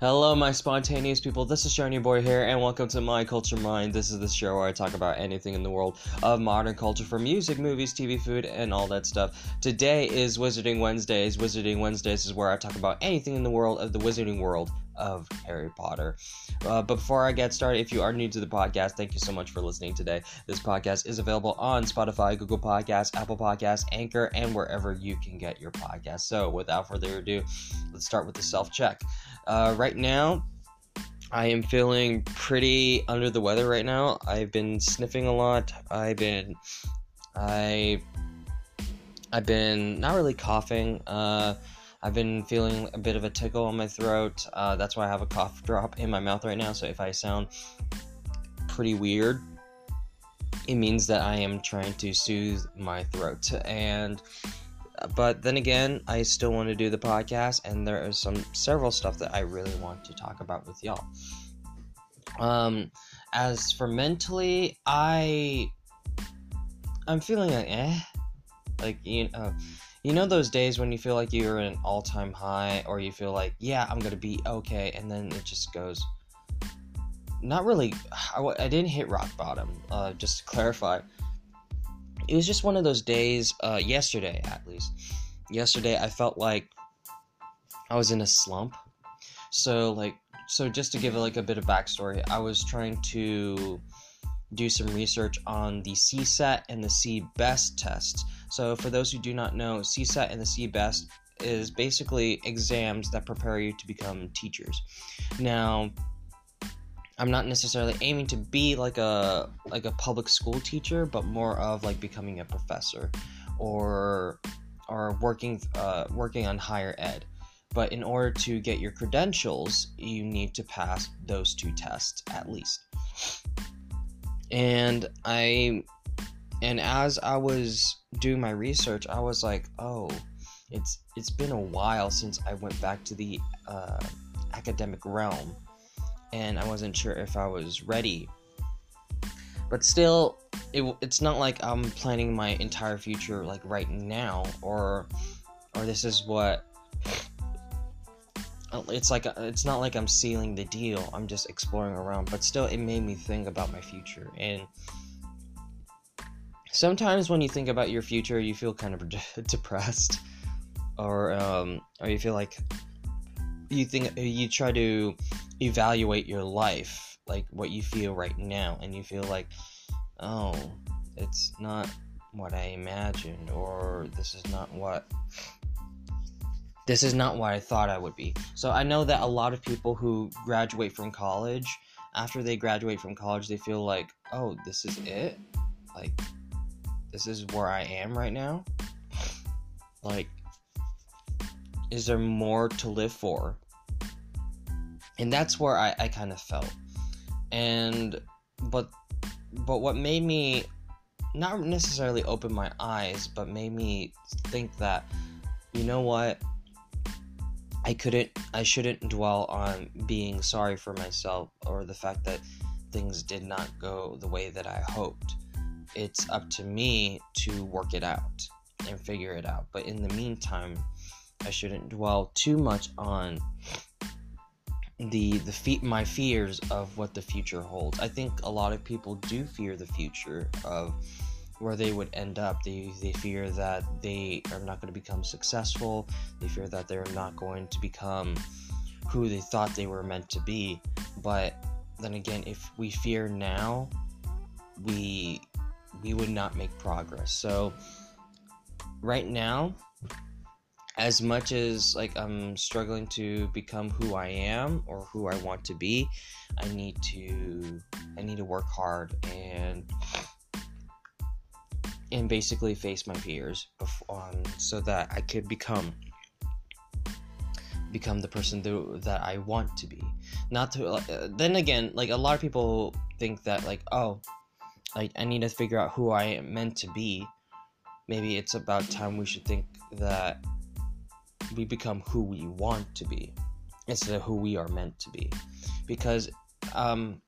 Hello, my spontaneous people. This is Seanie Boi here, and welcome to My Culture Mind. This is the show where I talk about anything in the world of modern culture, from music, movies, TV, food, and all that stuff. Today is Wizarding Wednesdays. Wizarding Wednesdays is where I talk about anything in the world of the wizarding world of Harry Potter. Uh, before I get started, if you are new to the podcast, thank you so much for listening today. This podcast is available on Spotify, Google Podcasts, Apple Podcasts, Anchor, and wherever you can get your podcast. So, without further ado, let's start with the self check. Uh, right now, I am feeling pretty under the weather right now. I've been sniffing a lot. I've been, I, I've been not really coughing. Uh, I've been feeling a bit of a tickle on my throat. Uh, that's why I have a cough drop in my mouth right now. So if I sound pretty weird, it means that I am trying to soothe my throat. And but then again, I still want to do the podcast, and there is some several stuff that I really want to talk about with y'all. Um, as for mentally, I I'm feeling like eh, like you know, you know those days when you feel like you're in an all time high, or you feel like yeah I'm gonna be okay, and then it just goes. Not really. I, I didn't hit rock bottom. Uh, just to clarify it was just one of those days, uh, yesterday at least. Yesterday, I felt like I was in a slump. So, like, so just to give like a bit of backstory, I was trying to do some research on the CSET and the CBEST tests. So, for those who do not know, CSET and the CBEST is basically exams that prepare you to become teachers. Now, I'm not necessarily aiming to be like a like a public school teacher, but more of like becoming a professor or or working uh, working on higher ed. But in order to get your credentials, you need to pass those two tests at least. And I and as I was doing my research, I was like, oh, it's it's been a while since I went back to the uh, academic realm and I wasn't sure if I was ready. But still, it, it's not like I'm planning my entire future like right now, or or this is what. It's like it's not like I'm sealing the deal. I'm just exploring around, but still, it made me think about my future. And sometimes when you think about your future, you feel kind of depressed, or um, or you feel like you think you try to evaluate your life, like what you feel right now, and you feel like, oh, it's not what I imagined, or this is not what this is not what I thought I would be. So I know that a lot of people who graduate from college, after they graduate from college, they feel like, oh, this is it? Like, this is where I am right now? Like, is there more to live for? and that's where I, I kind of felt. And but but what made me not necessarily open my eyes, but made me think that you know what I couldn't I shouldn't dwell on being sorry for myself or the fact that things did not go the way that I hoped. It's up to me to work it out and figure it out. But in the meantime, I shouldn't dwell too much on the the fe- my fears of what the future holds. I think a lot of people do fear the future of where they would end up. They they fear that they are not going to become successful. They fear that they're not going to become who they thought they were meant to be. But then again, if we fear now, we we would not make progress. So right now, as much as like I'm struggling to become who I am or who I want to be, I need to I need to work hard and and basically face my fears before, um, so that I could become become the person that, that I want to be. Not to uh, then again, like a lot of people think that like oh, like I need to figure out who I am meant to be. Maybe it's about time we should think that we become who we want to be instead of who we are meant to be. Because um,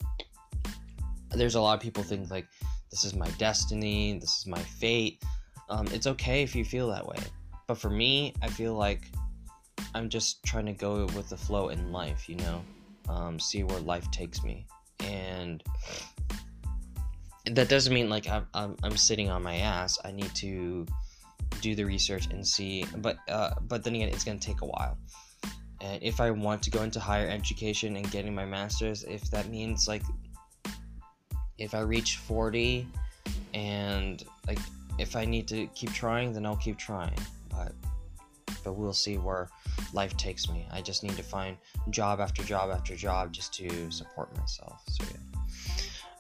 there's a lot of people think like this is my destiny, this is my fate. Um, it's okay if you feel that way, but for me, I feel like I'm just trying to go with the flow in life, you know, um, see where life takes me, and that doesn't mean like I'm, I'm, I'm sitting on my ass. I need to do the research and see, but uh, but then again, it's gonna take a while. And if I want to go into higher education and getting my master's, if that means like if I reach 40 and like if I need to keep trying, then I'll keep trying. But but we'll see where life takes me. I just need to find job after job after job just to support myself. So yeah.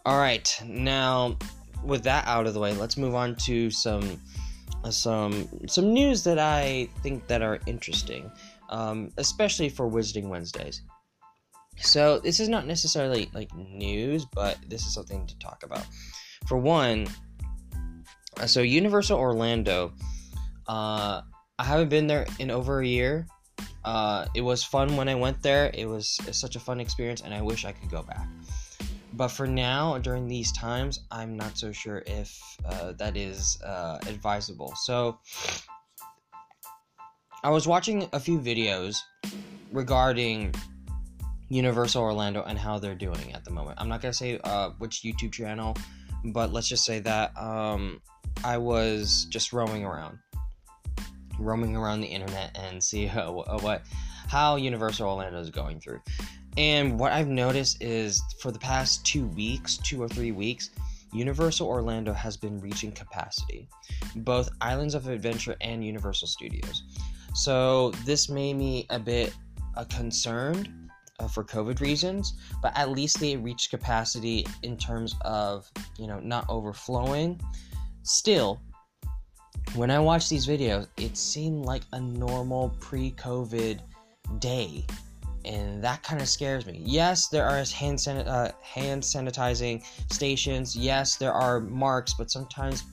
All right, now with that out of the way, let's move on to some some some news that I think that are interesting, um, especially for Wizarding Wednesdays. So this is not necessarily like news, but this is something to talk about. For one, uh, so Universal Orlando, uh, I haven't been there in over a year. Uh, it was fun when I went there. It was such a fun experience, and I wish I could go back. But for now, during these times, I'm not so sure if uh, that is uh, advisable. So, I was watching a few videos regarding Universal Orlando and how they're doing at the moment. I'm not gonna say uh, which YouTube channel, but let's just say that um, I was just roaming around, roaming around the internet and see how, what how Universal Orlando is going through. And what I've noticed is for the past two weeks, two or three weeks, Universal Orlando has been reaching capacity, both Islands of Adventure and Universal Studios. So this made me a bit uh, concerned uh, for COVID reasons, but at least they reached capacity in terms of, you know, not overflowing. Still, when I watched these videos, it seemed like a normal pre COVID day. And that kind of scares me. Yes, there are hand, san- uh, hand sanitizing stations. Yes, there are marks, but sometimes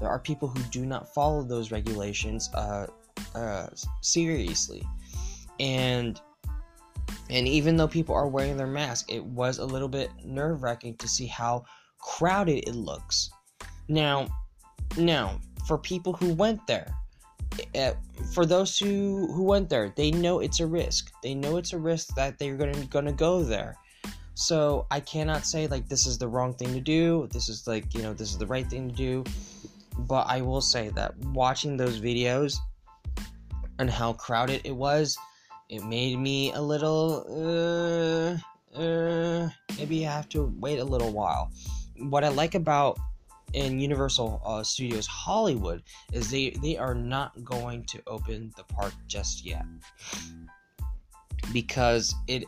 there are people who do not follow those regulations uh, uh, seriously. And and even though people are wearing their mask, it was a little bit nerve wracking to see how crowded it looks. Now, now for people who went there, uh, for those who who went there, they know it's a risk. They know it's a risk that they're gonna gonna go there. So I cannot say like this is the wrong thing to do. This is like you know this is the right thing to do. But I will say that watching those videos and how crowded it was, it made me a little uh, uh, maybe I have to wait a little while. What I like about in Universal uh, Studios Hollywood is they they are not going to open the park just yet because it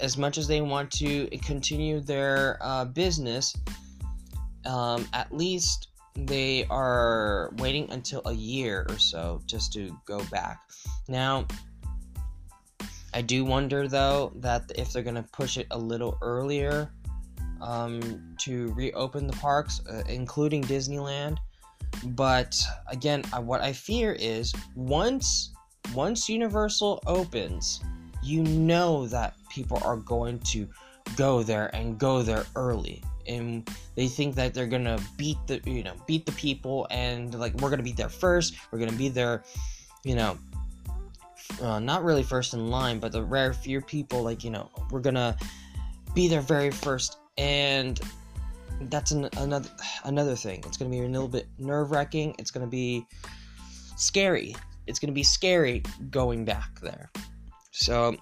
as much as they want to continue their uh, business um, at least they are waiting until a year or so just to go back now I do wonder though that if they're gonna push it a little earlier um, to reopen the parks, uh, including Disneyland. But again, uh, what I fear is once once Universal opens, you know that people are going to go there and go there early and they think that they're gonna beat the you know beat the people and like we're gonna be there first we're gonna be there you know uh, not really first in line but the rare few people like you know we're gonna be there very first and that's an, another another thing. It's to be a little bit nerve wracking. It's to be scary. It's to be scary going back there. So,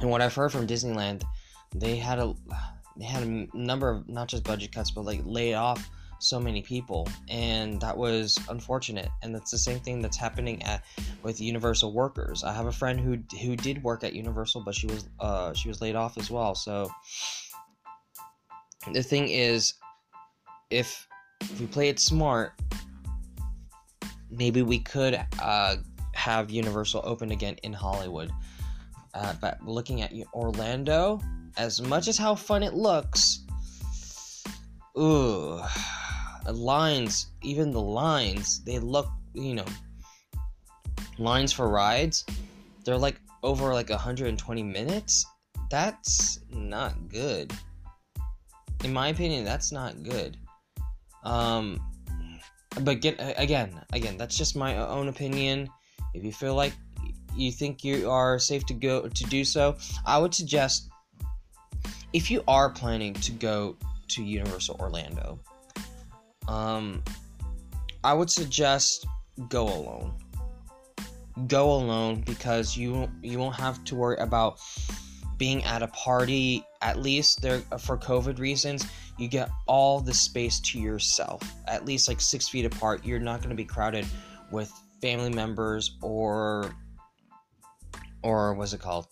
and what I've heard from Disneyland, they had a they had a number of not just budget cuts, but like laid off so many people, and that was unfortunate. And that's the same thing that's happening at with Universal workers. I have a friend who who did work at Universal, but she was uh she was laid off as well. So the thing is, if, if we play it smart, maybe we could uh, have Universal open again in Hollywood. Uh, but looking at Orlando, as much as how fun it looks, ooh, lines, even the lines, they look, you know, lines for rides, they're like over like 120 minutes. That's not good in my opinion, that's not good. Um, but get again, again, that's just my own opinion. If you feel like you think you are safe to go to do so, I would suggest if you are planning to go to Universal Orlando, um, I would suggest go alone. Go alone because you you won't have to worry about being at a party. At least there for COVID reasons, you get all the space to yourself. At least like six feet apart. You're not going to be crowded with family members or or what's it called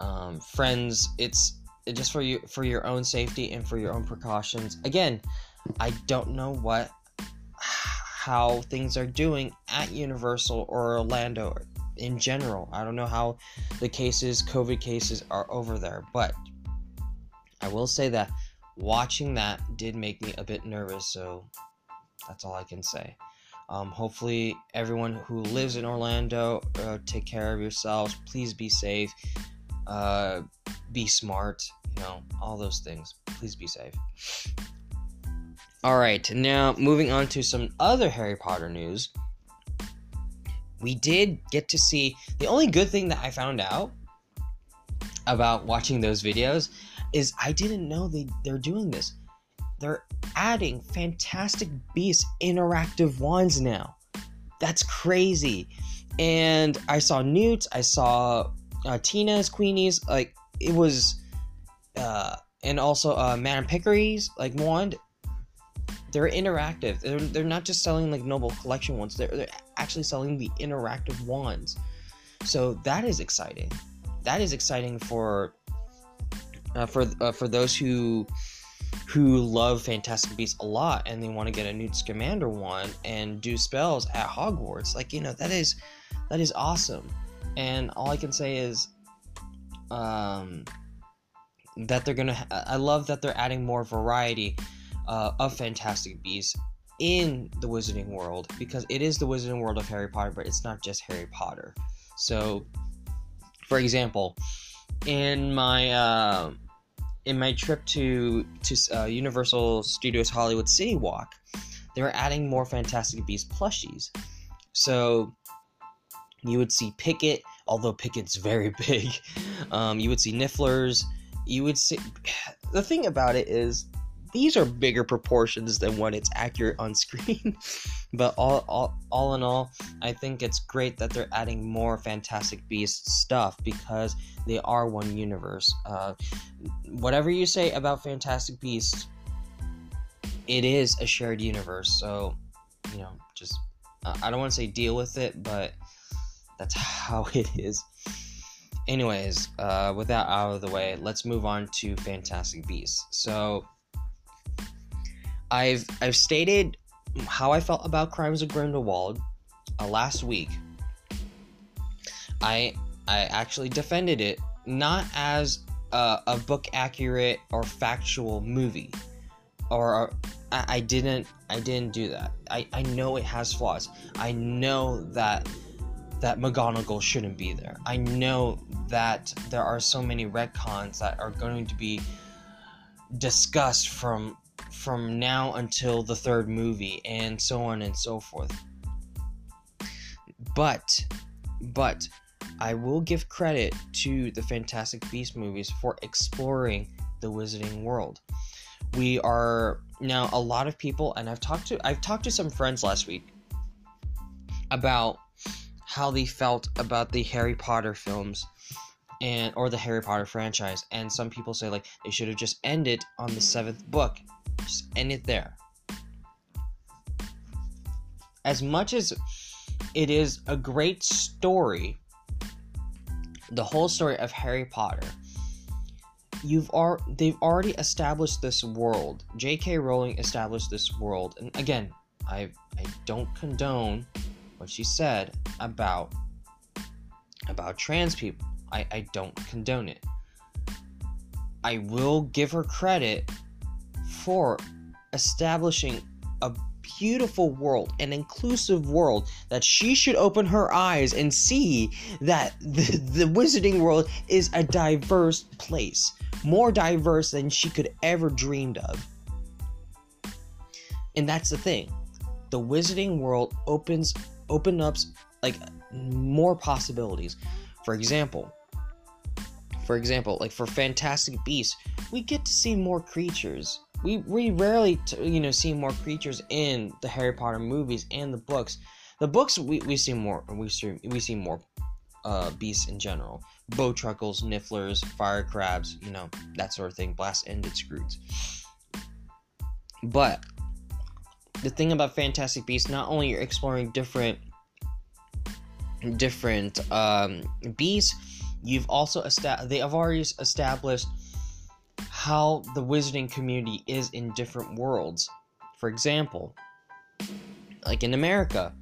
um, friends it's just for you for your own safety and for your own precautions again i don't know what how things are doing at universal or orlando in general i don't know how the cases covid cases are over there but i will say that watching that did make me a bit nervous so that's all i can say um, hopefully, everyone who lives in Orlando, uh, take care of yourselves. Please be safe. Uh, be smart. You know, all those things. Please be safe. All right, now moving on to some other Harry Potter news. We did get to see the only good thing that I found out about watching those videos is I didn't know they, they're doing this they're adding Fantastic Beasts interactive wands now. That's crazy. And I saw Newts, I saw uh, Tina's, Queenie's, like it was, uh, and also uh, Madame Picquery's like wand. They're interactive. They're, they're not just selling like Noble Collection ones. They're, they're actually selling the interactive wands. So that is exciting. That is exciting for uh, for uh, for those who who love Fantastic Beasts a lot and they want to get a Newt Scamander one and do spells at Hogwarts. Like, you know, that is that is awesome. And all I can say is um that they're gonna I love that they're adding more variety uh, of Fantastic Beasts in the Wizarding World because it is the Wizarding World of Harry Potter, but it's not just Harry Potter. So, for example, in my uh, in my trip to to uh, Universal Studios Hollywood City Walk, they were adding more Fantastic Beasts plushies. So you would see Pickett, although Pickett's very big. Um, you would see Nifflers. You would see. The thing about it is, these are bigger proportions than what it's accurate on screen. but all, all, all in all, I think it's great that they're adding more Fantastic Beasts stuff because they are one universe. Uh, whatever you say about Fantastic Beasts, it is a shared universe. So, you know, just uh, I don't want to say deal with it, but that's how it is. Anyways, uh, with that out of the way, let's move on to Fantastic Beasts. So, I've I've stated how I felt about Crimes of Grindelwald uh, last week. I I actually defended it not as a, a book accurate or factual movie, or I, I didn't I didn't do that. I I know it has flaws. I know that that McGonagall shouldn't be there. I know that there are so many retcons that are going to be discussed from from now until the third movie and so on and so forth. But but I will give credit to the Fantastic Beast movies for exploring the Wizarding World. We are now a lot of people, and I've talked to I've talked to some friends last week about how they felt about the Harry Potter films and or the Harry Potter franchise, and some people say like they should have just ended on the seventh book, just end it there. As much as it is a great story the whole story of Harry Potter. You've are they've already established this world. J.K. Rowling established this world, and again, I I don't condone what she said about about trans people. I, I don't condone it. I will give her credit for establishing a beautiful world, an inclusive world, that she should open her eyes and see that the, the wizarding world is a diverse place, more diverse than she could ever dreamed of. And that's the thing. The wizarding world opens open up like more possibilities. For example, for example, like for Fantastic Beasts, we get to see more creatures. We we rarely t- you know see more creatures in the Harry Potter movies and the books. The books we, we see more we see we see more uh, beasts in general. Bowtruckles, Nifflers, fire crabs, you know, that sort of thing, blast-ended skrewts. But the thing about Fantastic Beasts, not only you're exploring different different um, beasts, you've also established they have already established how the wizarding community is in different worlds. For example, like in America,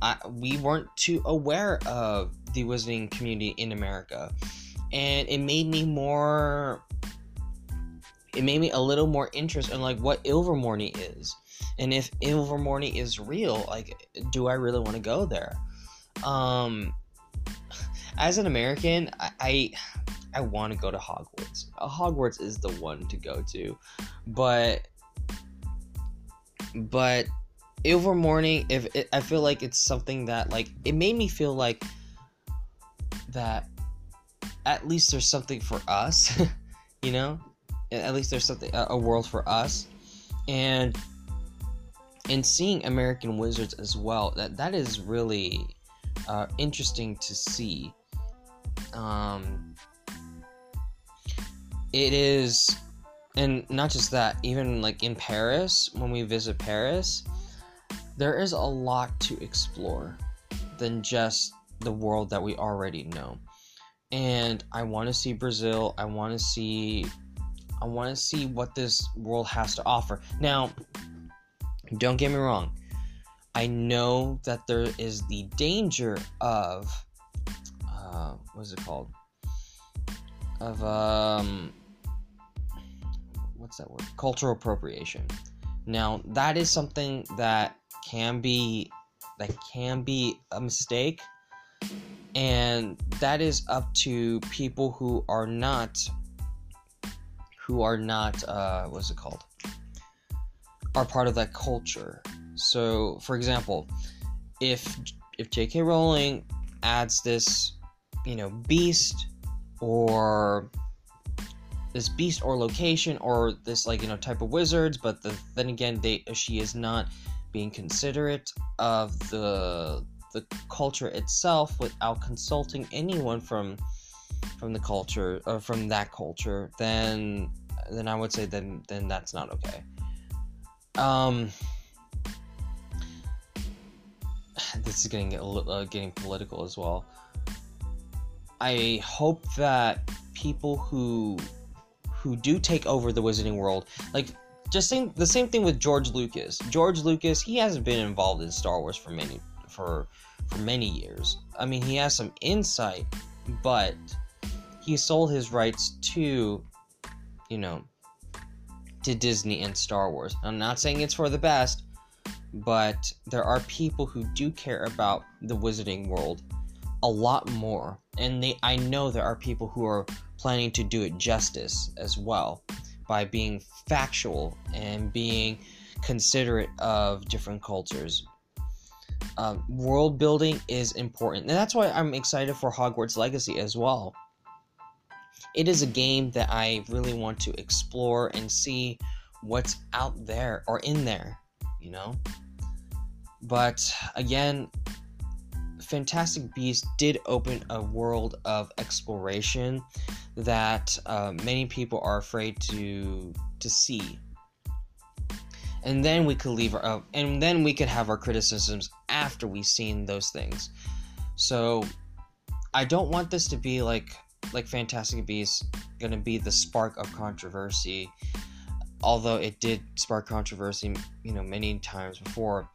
I, we weren't too aware of the wizarding community in America, and it made me more. It made me a little more interested in like what Ilvermorny is, and if Ilvermorny is real, like, do I really want to go there? Um, as an American, I, I want to go to Hogwarts. Hogwarts is the one to go to, but but Ilvermorny, if it, I feel like it's something that like it made me feel like that at least there's something for us, you know. At least there's something a world for us, and and seeing American Wizards as well. That that is really uh, interesting to see. Um, it is, and not just that. Even like in Paris, when we visit Paris, there is a lot to explore than just the world that we already know. And I want to see Brazil. I want to see I want to see what this world has to offer. Now, don't get me wrong. I know that there is the danger of uh, what is it called? Of um, what's that word? Cultural appropriation. Now that is something that can be that can be a mistake, and that is up to people who are not who are not uh, what's it called? Are part of that culture so, for example, if if J.K. Rowling adds this, you know, beast or this beast or location or this like you know type of wizards, but the, then again, they she is not being considerate of the the culture itself without consulting anyone from from the culture or from that culture, then then I would say then then that's not okay. Um, this is getting uh, getting political as well. I hope that people who who do take over the Wizarding World, like just think the same thing with George Lucas. George Lucas, he hasn't been involved in Star Wars for many for for many years. I mean, he has some insight, but he sold his rights to, you know, to Disney and Star Wars. I'm not saying it's for the best, but there are people who do care about the wizarding world a lot more and they i know there are people who are planning to do it justice as well by being factual and being considerate of different cultures. Um, world building is important and that's why i'm excited for hogwarts legacy as well. It is a game that i really want to explore and see what's out there or in there you know? But again, Fantastic Beasts did open a world of exploration that uh, many people are afraid to to see. And then we could leave our, uh, and then we could have our criticisms after we've seen those things. So I don't want this to be like like Fantastic Beasts gonna be the spark of controversy. Although it did spark controversy, you know, many times before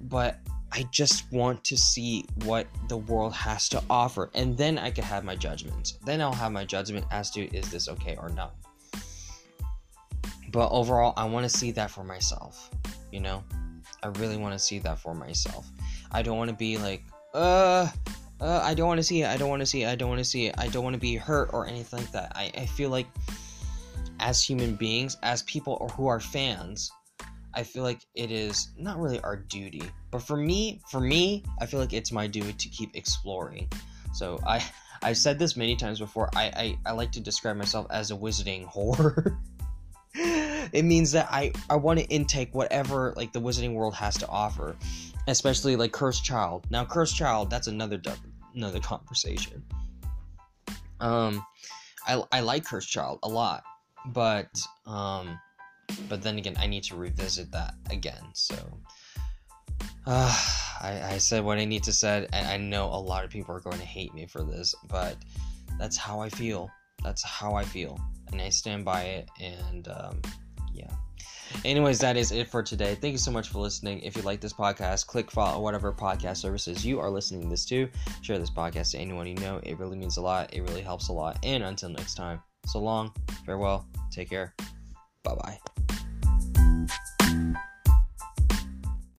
but I just want to see what the world has to offer, and then I can have my judgments. Then I'll have my judgment as to is this okay or not. But overall, I want to see that for myself. You know, I really want to see that for myself. I don't want to be like, uh, uh, I don't want to see it. I don't want to see it. I don't want to see it. I don't want to be hurt or anything like that. I, I feel like as human beings, as people or who are fans, I feel like it is not really our duty, but for me, for me, I feel like it's my duty to keep exploring. So I, I've said this many times before. I, I, I like to describe myself as a wizarding whore. it means that I, I want to intake whatever like the wizarding world has to offer, especially like Cursed Child. Now, Cursed Child, that's another another conversation. Um, I, I like Cursed Child a lot, but um, but then again, I need to revisit that again. So, uh, I, I said what I need to say, and I know a lot of people are going to hate me for this, but that's how I feel. That's how I feel, and I stand by it. And um, yeah. Anyways, that is it for today. Thank you so much for listening. If you like this podcast, click follow whatever podcast services you are listening this to. Share this podcast to anyone you know. It really means a lot. It really helps a lot. And until next time, so long, farewell, take care, bye bye.